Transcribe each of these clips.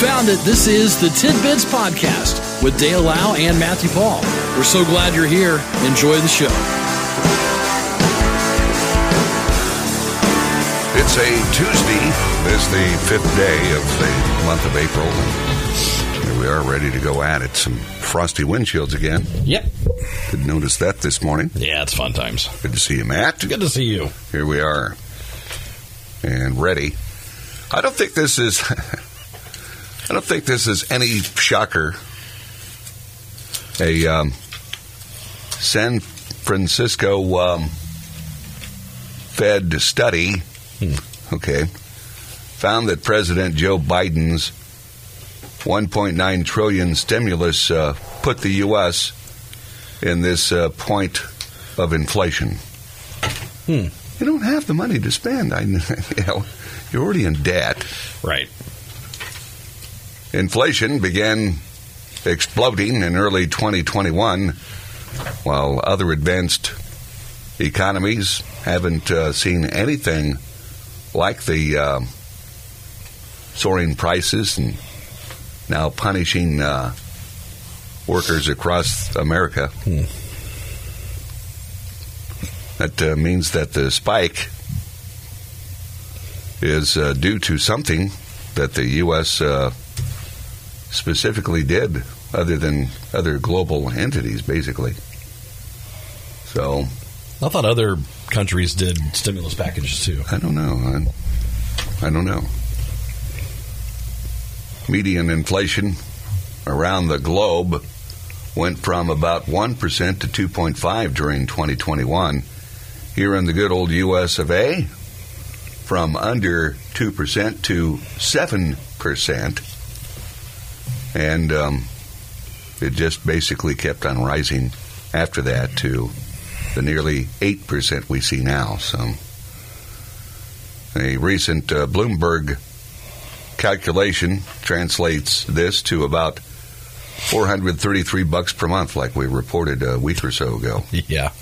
found it. This is the Tidbits Podcast with Dale Lau and Matthew Paul. We're so glad you're here. Enjoy the show. It's a Tuesday. It's the fifth day of the month of April. Here we are ready to go at it. Some frosty windshields again. Yep. Didn't notice that this morning. Yeah, it's fun times. Good to see you, Matt. Good to see you. Here we are. And ready. I don't think this is I don't think this is any shocker. A um, San Francisco um, Fed study, okay, found that President Joe Biden's 1.9 trillion stimulus uh, put the U.S. in this uh, point of inflation. You don't have the money to spend. I, you know, you're already in debt. Right. Inflation began exploding in early 2021, while other advanced economies haven't uh, seen anything like the uh, soaring prices and now punishing uh, workers across America. That uh, means that the spike is uh, due to something that the U.S. Specifically did, other than other global entities, basically. So I thought other countries did stimulus packages too. I don't know. I, I don't know. Median inflation around the globe went from about 1% to 2.5 during 2021. Here in the good old US of A, from under 2% to 7%. And um, it just basically kept on rising after that to the nearly 8% we see now. So a recent uh, Bloomberg calculation translates this to about 433 bucks per month, like we reported a week or so ago. Yeah.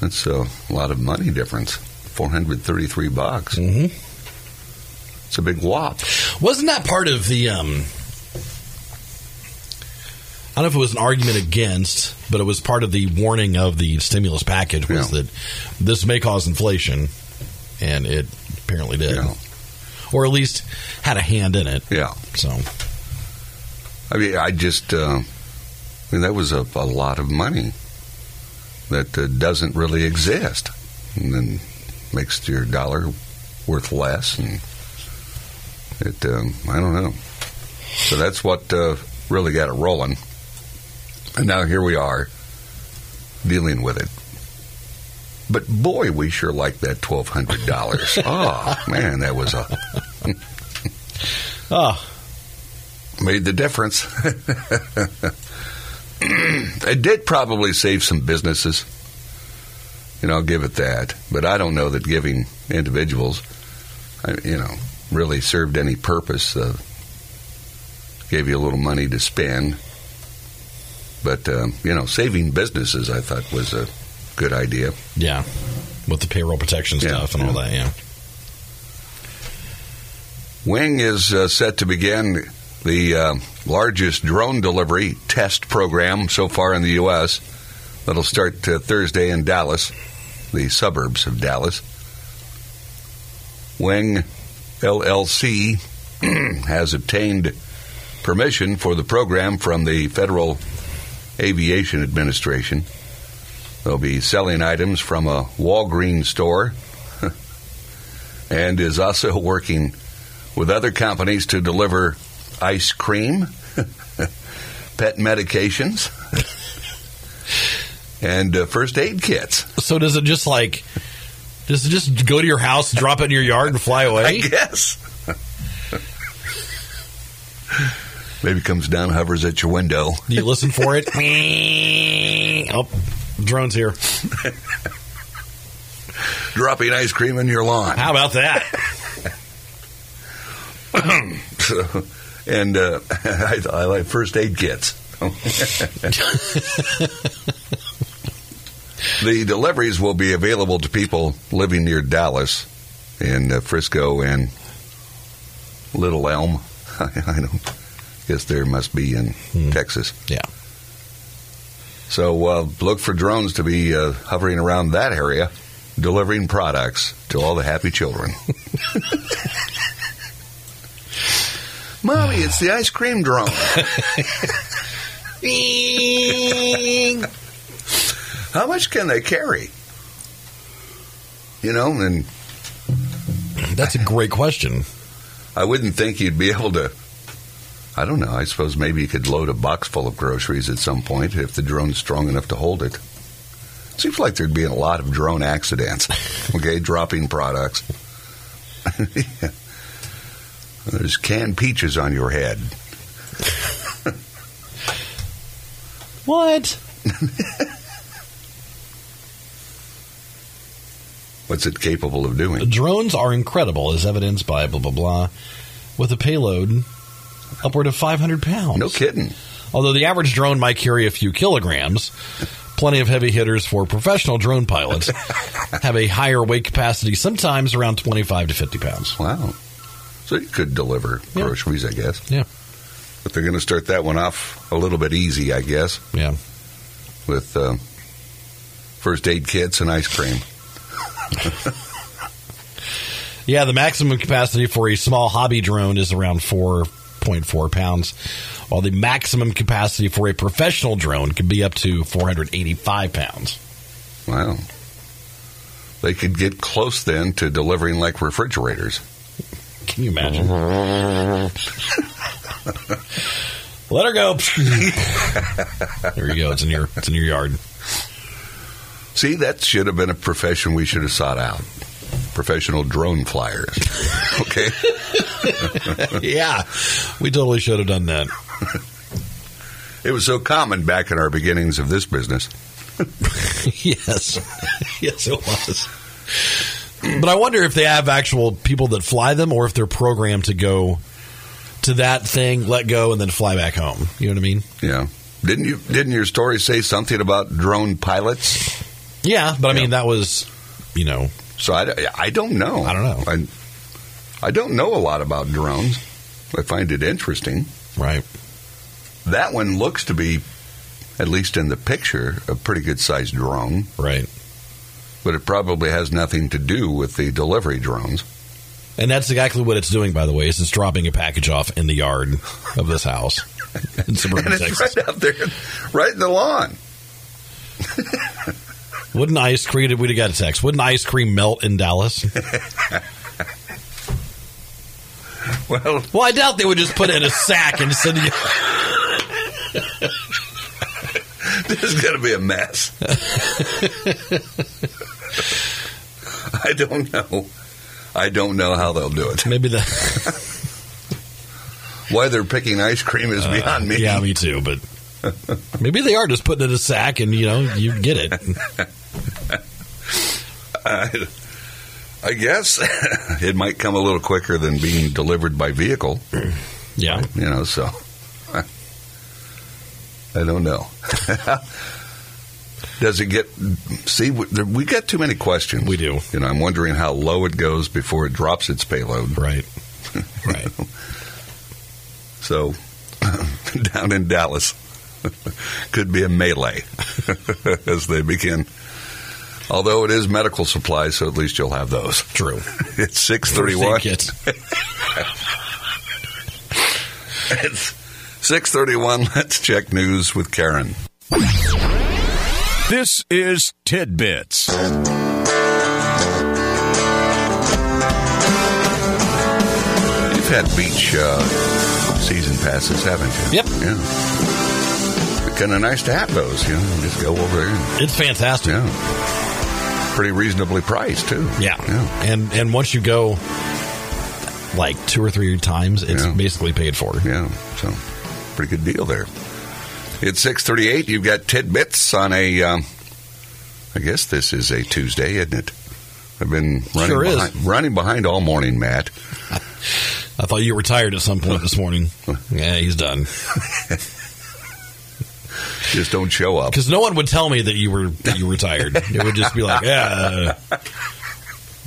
That's a lot of money difference. 433 bucks. Mm-hmm. It's a big whop. Wasn't that part of the? um don't know if it was an argument against, but it was part of the warning of the stimulus package was Yeah. that this may cause inflation, and it apparently did, Yeah. or at least had a hand in it. Yeah. So I mean, I just, uh, I mean, that was a, a lot of money that uh, doesn't really exist, and then makes your dollar worth less, and it, um, I don't know. So that's what uh, really got it rolling, and now here we are dealing with it. But boy, we sure like that twelve hundred dollars. oh man, that was a oh, made the difference. it did probably save some businesses. You know, I'll give it that. But I don't know that giving individuals, you know, really served any purpose. Uh, gave you a little money to spend. But, um, you know, saving businesses, I thought, was a good idea. yeah, with the payroll protection Yeah, stuff and all that. Yeah. Wing is uh, set to begin the uh, largest drone delivery test program so far in the U.S. That'll start uh, Thursday in Dallas, the suburbs of Dallas. Wing LLC has obtained permission for the program from the Federal Aviation Administration. They'll be selling items from a Walgreens store and is also working with other companies to deliver ice cream, pet medications, and uh, first aid kits. So does it just like does it just go to your house, drop it in your yard, and fly I away? guess. Maybe comes down, hovers at your window. You listen for it? oh, drone's here. Dropping ice cream in your lawn. How about that? So, and uh, I, I like first aid kits. the deliveries will be available to people living near Dallas, in uh, Frisco, and Little Elm. I don't guess there must be in Texas. Yeah. So uh, look for drones to be uh, hovering around that area, delivering products to all the happy children. Mommy, it's the ice cream drone. How much can they carry? You know, and That's a great question. I wouldn't think you'd be able to. I don't know. I suppose maybe you could load a box full of groceries at some point if the drone's strong enough to hold it. Seems like there'd be a lot of drone accidents. Okay, dropping products. There's canned peaches on your head. What? What's it capable of doing? The drones are incredible, as evidenced by blah blah blah, with a payload upward of 500 pounds. No kidding. Although the average drone might carry a few kilograms, plenty of heavy hitters for professional drone pilots have a higher weight capacity, sometimes around 25 to 50 pounds. Wow. So you could deliver Yeah. groceries, I guess. Yeah. But they're going to start that one off a little bit easy, I guess, Yeah. with uh, first aid kits and ice cream. Yeah, the maximum capacity for a small hobby drone is around 4.4 pounds, while the maximum capacity for a professional drone can be up to 485 pounds. Wow. They could get close then to delivering like refrigerators. Can you imagine? Let her go. there you go. It's in your it's in your yard. See, that should have been a profession we should have sought out. Professional drone flyers. Okay. yeah, we totally should have done that. it was so common back in our beginnings of this business. yes, yes, it was. But I wonder if they have actual people that fly them, or if they're programmed to go to that thing, let go, and then fly back home. You know what I mean? Yeah. Didn't you? Didn't your story say something about drone pilots? Yeah, but I mean Yeah. that was, you know, So I, I don't know. I don't know. I, I don't know a lot about drones. I find it interesting. right? That one looks to be, at least in the picture, a pretty good sized drone, Right. but it probably has nothing to do with the delivery drones. And that's exactly what it's doing, by the way. Is it's dropping a package off in the yard of this house in suburban And it's Texas. right out there, right in the lawn. Wouldn't ice cream? We'd have got a text. Wouldn't ice cream melt in Dallas? Well, Well, I doubt they would just put it in a sack and send you. this is going to be a mess. I don't know. I don't know how they'll do it. Maybe the Why they're picking ice cream is beyond me. Uh, yeah, me too. But maybe they are just putting it in a sack, and you know, you get it. I, I guess it might come a little quicker than being delivered by vehicle, Yeah, you know, so I don't know. Does it get see we we got too many questions. We do. You know, I'm wondering how low it goes before it drops its payload. right, right. So down in Dallas could be a melee as they begin. Although it is medical supplies, so at least you'll have those. True. It's six thirty-one. It. it's six thirty-one. Let's check news with Karen. This is Tidbits. You've had beach uh, season passes, haven't you? Yep. Yeah. Kind of nice to have those, you know. Just go over there. And, It's fantastic. yeah. Pretty reasonably priced, too. Yeah. Yeah. And and once you go like two or three times, it's Yeah. basically paid for. Yeah. So, pretty good deal there. It's 638. You've got tidbits on a, um, I guess this is a Tuesday, isn't it? I've been running, Sure behind, running behind all morning, Matt. I thought you were retired at some point this morning. Yeah, he's done. Just don't show up. Because no one would tell me that you were that you retired. It would just be like, yeah,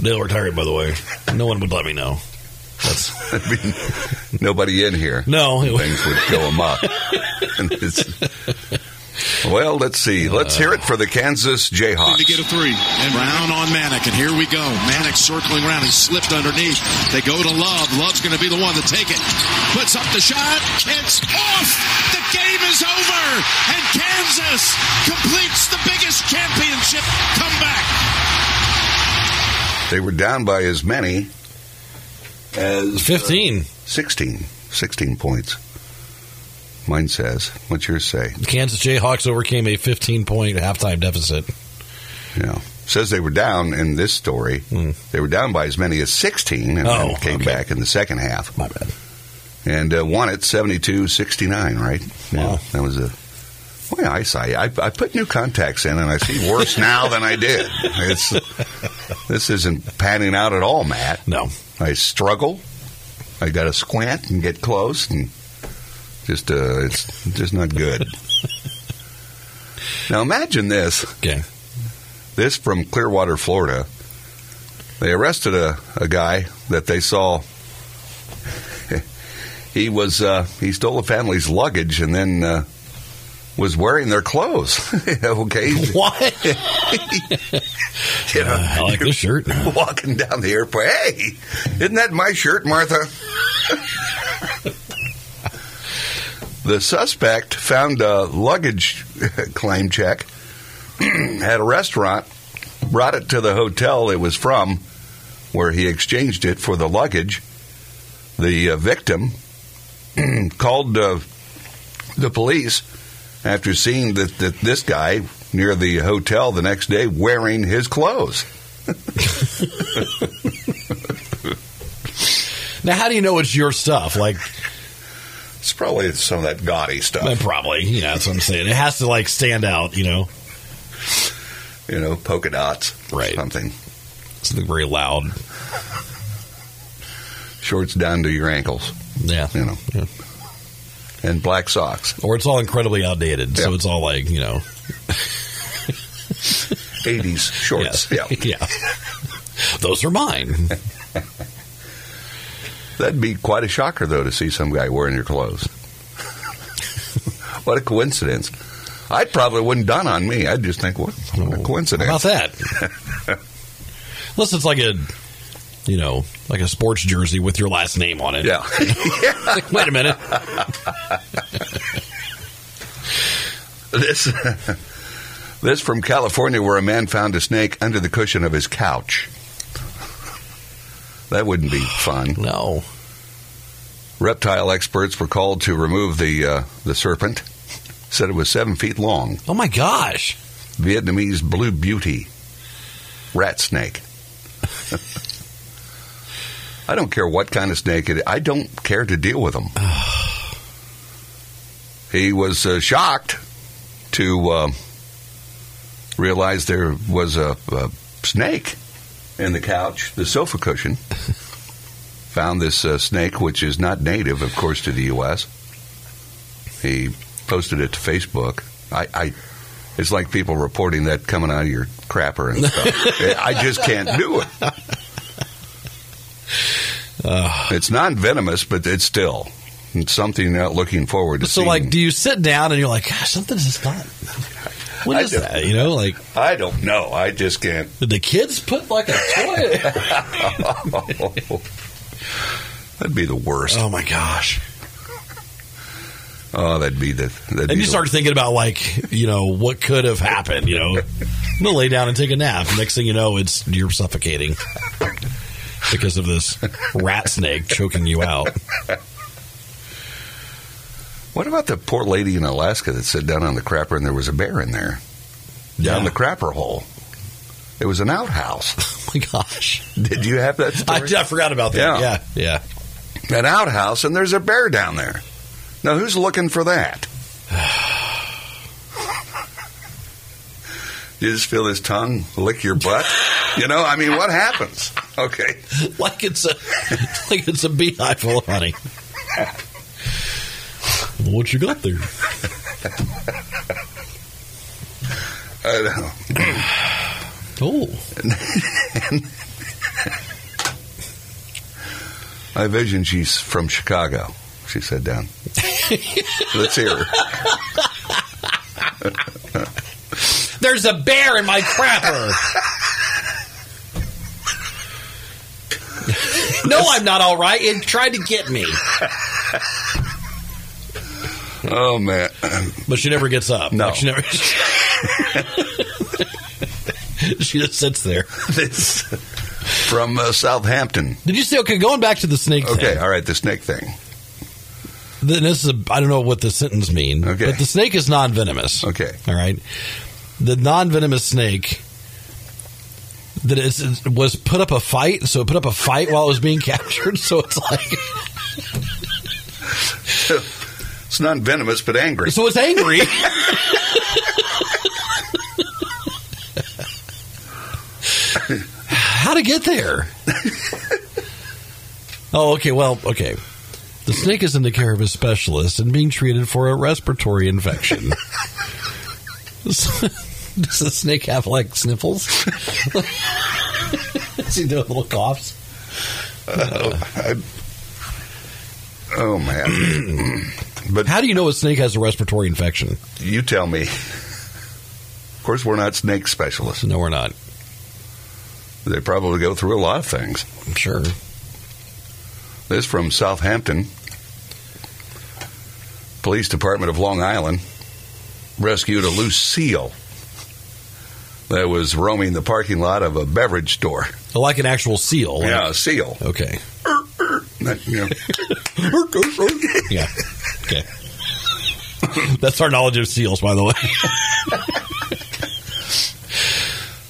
Dale retired. By the way, no one would let me know. That's There'd be nobody in here. no. Things would go amok. And well, let's see. Let's hear it for the Kansas Jayhawks. to Jayhawks. get a three. And Braun on Manek, and here we go. Manek circling around. He slipped underneath. They go to Love. Love's going to be the one to take it. Puts up the shot. It's off. The game is over. And Kansas completes the biggest championship comeback. They were down by as many as 15. 16. 16 points. Mine says. What's yours say? The Kansas Jayhawks overcame a 15 point halftime deficit. Yeah. Says they were down in this story. Hmm. They were down by as many as 16 and Oh, then came okay. back in the second half My bad. And uh, won it 72 69, right? Yeah. Wow. That was a. Boy, eyesight. I, I put new contacts in and I see worse now than I did. It's, this isn't panning out at all, Matt. No. I struggle. I got to squint and get close, and just uh, it's just not good. now imagine this: Okay. this from Clearwater, Florida. They arrested a, a guy that they saw. He was uh, he stole a family's luggage and then uh, was wearing their clothes. okay, What? You know, Uh, I like this shirt. walking down the airport. Hey, isn't that my shirt, Martha? the suspect found a luggage claim check at a restaurant, brought it to the hotel it was from, where he exchanged it for the luggage. The uh, victim called uh, the police after seeing that, that this guy near the hotel the next day wearing his clothes. Now, how do you know it's your stuff? Like, It's probably some of that gaudy stuff. probably. Yeah, that's what I'm saying. It has to like stand out. You know, you know, polka dots, Right. Something something very loud. shorts down to your ankles, Yeah. you know, Yeah. and black socks. Or it's all incredibly outdated. So it's all like you know. Eighties shorts. Yeah. Yeah, yeah. Those are mine. that'd be quite a shocker though to see some guy wearing your clothes. what a coincidence! I probably wouldn't done on me. I'd just think, what, what a How coincidence. about that? Unless it's like a, you know, like a sports jersey with your last name on it. Yeah. Like, wait a minute. This this from California where a man found a snake under the cushion of his couch. That wouldn't be fun. No. Reptile experts were called to remove the uh, the serpent. Said it was seven feet long. Oh my gosh. Vietnamese blue beauty rat snake. I don't care what kind of snake it is. I don't care to deal with them. he was uh, shocked to uh, realize there was a, a snake in the couch, the sofa cushion. Found this uh, snake, which is not native, of course, to the U.S. He posted it to Facebook. I, I it's like people reporting that coming out of your crapper and stuff. I just can't do it. it's not venomous, but it's still it's something not looking forward to. So, seeing. like, do you sit down and you're like, gosh, something's just not. What is that? You know, like, I don't know. I just can't. did the kids put like a toy? That'd be the worst. oh my gosh. Oh, that'd be the. That'd And be you the- start thinking about, like, you know, what could have happened, you know? I'm to lay down and take a nap. Next thing you know, it's you're suffocating because of this rat snake choking you out. What about the poor lady in Alaska that sat down on the crapper and there was a bear in there down Yeah. the crapper hole? It was an outhouse. Oh my gosh. Did you have that I. I forgot about that. Yeah. Yeah. Yeah. an outhouse and there's a bear down there. Now who's looking for that? you just feel his tongue lick your butt. You know, I mean, what happens? Okay, Like it's a like it's a beehive full of honey. What you got there? I know. Oh, I vision she's from Chicago. She said down. Let's hear her. There's a bear in my crapper. no, I'm not all right. It tried to get me. Oh man, But she never gets up. No. Like, she never. she just sits there. this from uh, Southampton. Did you say okay? Going back to the snake thing. Okay, all right, the snake thing. Then this is a, I don't know what the sentence mean. Okay. But the snake is non-venomous. Okay. All right. The non-venomous snake that is was put up a fight. So it put up a fight while it was being captured. So it's like It's not venomous, but angry. so it's angry. How to get there? oh, okay. Well, okay. The snake is in the care of a specialist and being treated for a respiratory infection. Does the snake have like sniffles? Is he doing little coughs? Uh, oh man. but How do you know a snake has a respiratory infection? you tell me. Of course, we're not snake specialists. No, we're not. They probably go through a lot of things. I'm sure. This from Southampton. Police Department of Long Island rescued a loose seal that was roaming the parking lot of a beverage store. Like an actual seal. like- Yeah, a seal. Okay. That, you know, Yeah. Okay. That's our knowledge of seals, by the way.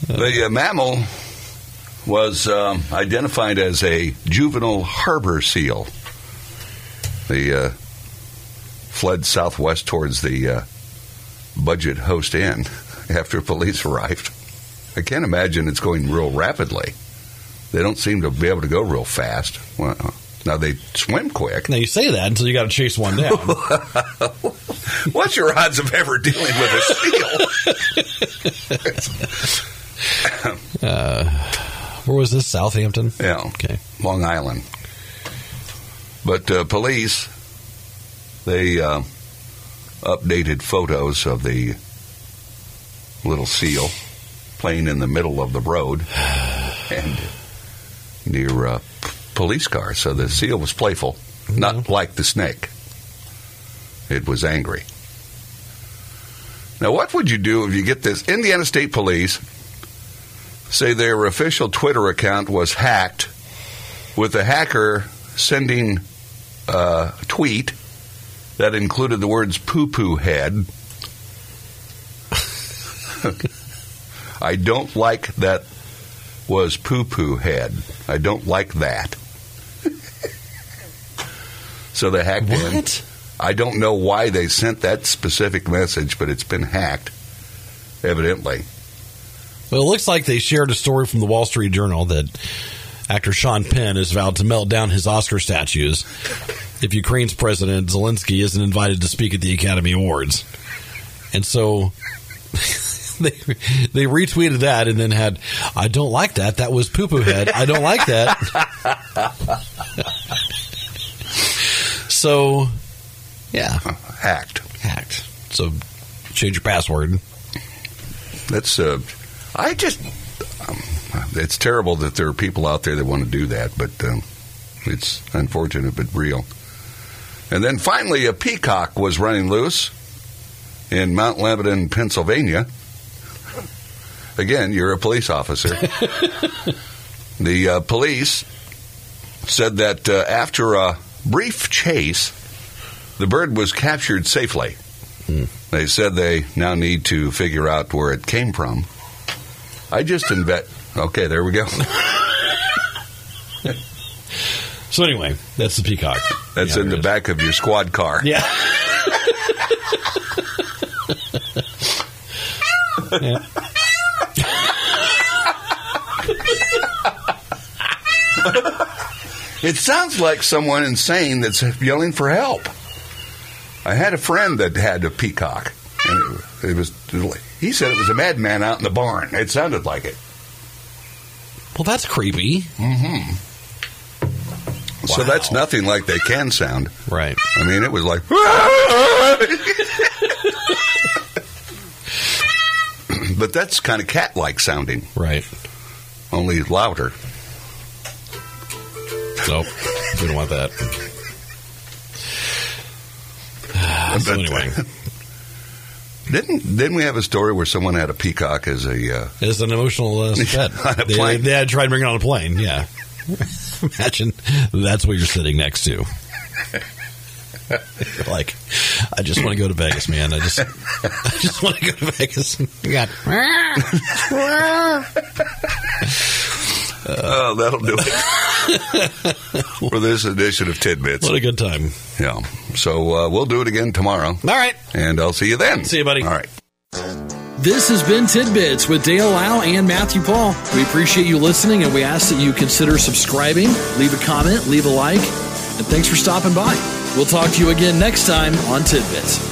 the uh, mammal was um, identified as a juvenile harbor seal. They uh, fled southwest towards the uh, budget host inn after police arrived. I can't imagine it's going real rapidly. They don't seem to be able to go real fast. Well, now they swim quick. Now you say that until you got to chase one down. What's your odds of ever dealing with a seal? Where was this? Southampton. yeah, Okay. Long Island. But uh, police, they uh, updated photos of the little seal playing in the middle of the road and near uh, p- police car. So the seal was playful, not like the snake. It was angry. Now, what would you do if you get this? Indiana State Police say their official Twitter account was hacked with the hacker sending a tweet that included the words poo poo head. I don't like that was poo poo head. I don't like that. so they hacked in. What? I don't know why they sent that specific message, but it's been hacked, evidently. Well, it looks like they shared a story from the Wall Street Journal that actor Sean Penn has vowed to melt down his Oscar statues if Ukraine's president Zelensky isn't invited to speak at the Academy Awards. And so they they retweeted that and then had I don't like that. That was poo poo head. I don't like that. so yeah, Hacked. hacked. So change your password. That's uh, I just um, it's terrible that there are people out there that want to do that, but um, it's unfortunate but real. And then finally, a peacock was running loose in Mount Lebanon, Pennsylvania. Again, you're a police officer. the uh, police said that uh, after a brief chase, the bird was captured safely. They said they now need to figure out where it came from. I just invent. Okay, there we go. So anyway, that's the peacock. That's Yeah, in the is. back of your squad car. Yeah. Yeah. It sounds like someone insane that's yelling for help. I had a friend that had a peacock, and it, it was. He said it was a madman out in the barn. It sounded like it. Well, that's creepy. Mm-hmm. So that's nothing like they can sound. Right. I mean, it was like. but that's kind of cat like sounding, Right. only louder. Nope. We don't want that. so But- anyway, Didn't didn't we have a story where someone had a peacock as a uh, it's an emotional uh, pet. On a they, plane. they had to try to bring it on a plane. Yeah. Imagine that's what you're sitting next to. You're like, I just want to go to Vegas, man. I just, I just want to go to Vegas. You got, Oh, that'll do it for this edition of Tidbits. what a good time. Yeah. So uh, we'll do it again tomorrow, All right. and I'll see you then. See you, buddy. All right. This has been Tidbits with Dale Lau and Matthew Paul. We appreciate you listening and we ask that you consider subscribing, leave a comment, leave a like, and thanks for stopping by. We'll talk to you again next time on Tidbits.